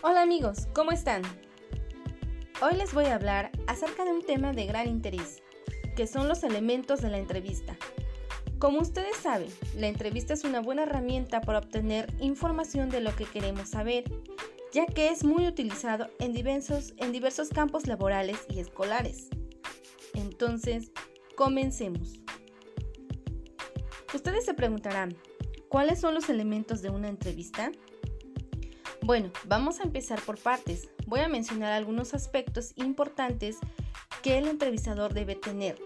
Hola amigos, ¿cómo están? Hoy les voy a hablar acerca de un tema de gran interés, que son los elementos de la entrevista. Como ustedes saben, la entrevista es una buena herramienta para obtener información de lo que queremos saber, ya que es muy utilizado en diversos, en diversos campos laborales y escolares. Entonces, comencemos. Ustedes se preguntarán, ¿cuáles son los elementos de una entrevista? Bueno, vamos a empezar por partes. Voy a mencionar algunos aspectos importantes que el entrevistador debe tener,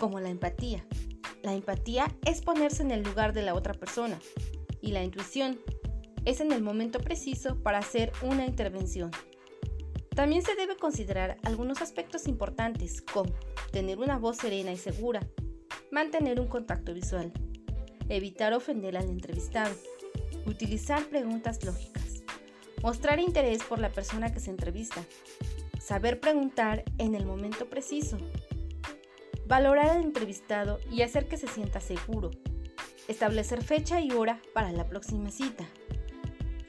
como la empatía. La empatía es ponerse en el lugar de la otra persona y la intuición es en el momento preciso para hacer una intervención. También se debe considerar algunos aspectos importantes como tener una voz serena y segura, mantener un contacto visual, evitar ofender al entrevistado, utilizar preguntas lógicas Mostrar interés por la persona que se entrevista. Saber preguntar en el momento preciso. Valorar al entrevistado y hacer que se sienta seguro. Establecer fecha y hora para la próxima cita.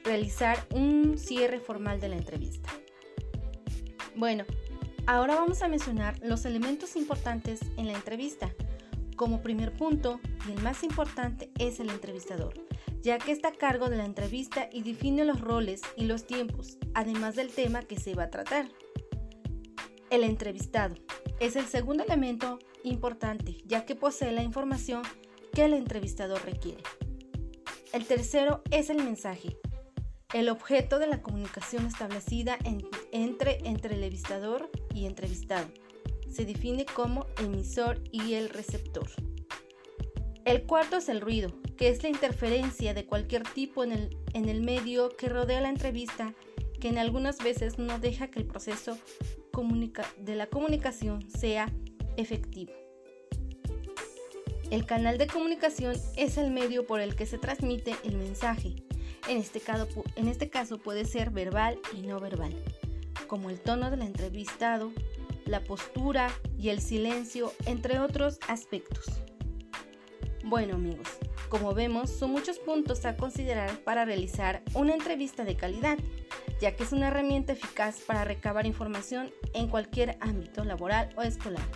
Realizar un cierre formal de la entrevista. Bueno, ahora vamos a mencionar los elementos importantes en la entrevista. Como primer punto, y el más importante, es el entrevistador ya que está a cargo de la entrevista y define los roles y los tiempos, además del tema que se va a tratar. El entrevistado es el segundo elemento importante, ya que posee la información que el entrevistador requiere. El tercero es el mensaje, el objeto de la comunicación establecida entre entrevistador y entrevistado. Se define como emisor y el receptor. El cuarto es el ruido, que es la interferencia de cualquier tipo en el, en el medio que rodea la entrevista, que en algunas veces no deja que el proceso de la comunicación sea efectivo. El canal de comunicación es el medio por el que se transmite el mensaje. En este, caso, en este caso puede ser verbal y no verbal, como el tono del entrevistado, la postura y el silencio, entre otros aspectos. Bueno amigos, como vemos, son muchos puntos a considerar para realizar una entrevista de calidad, ya que es una herramienta eficaz para recabar información en cualquier ámbito laboral o escolar.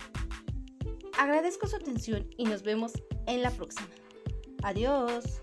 Agradezco su atención y nos vemos en la próxima. Adiós.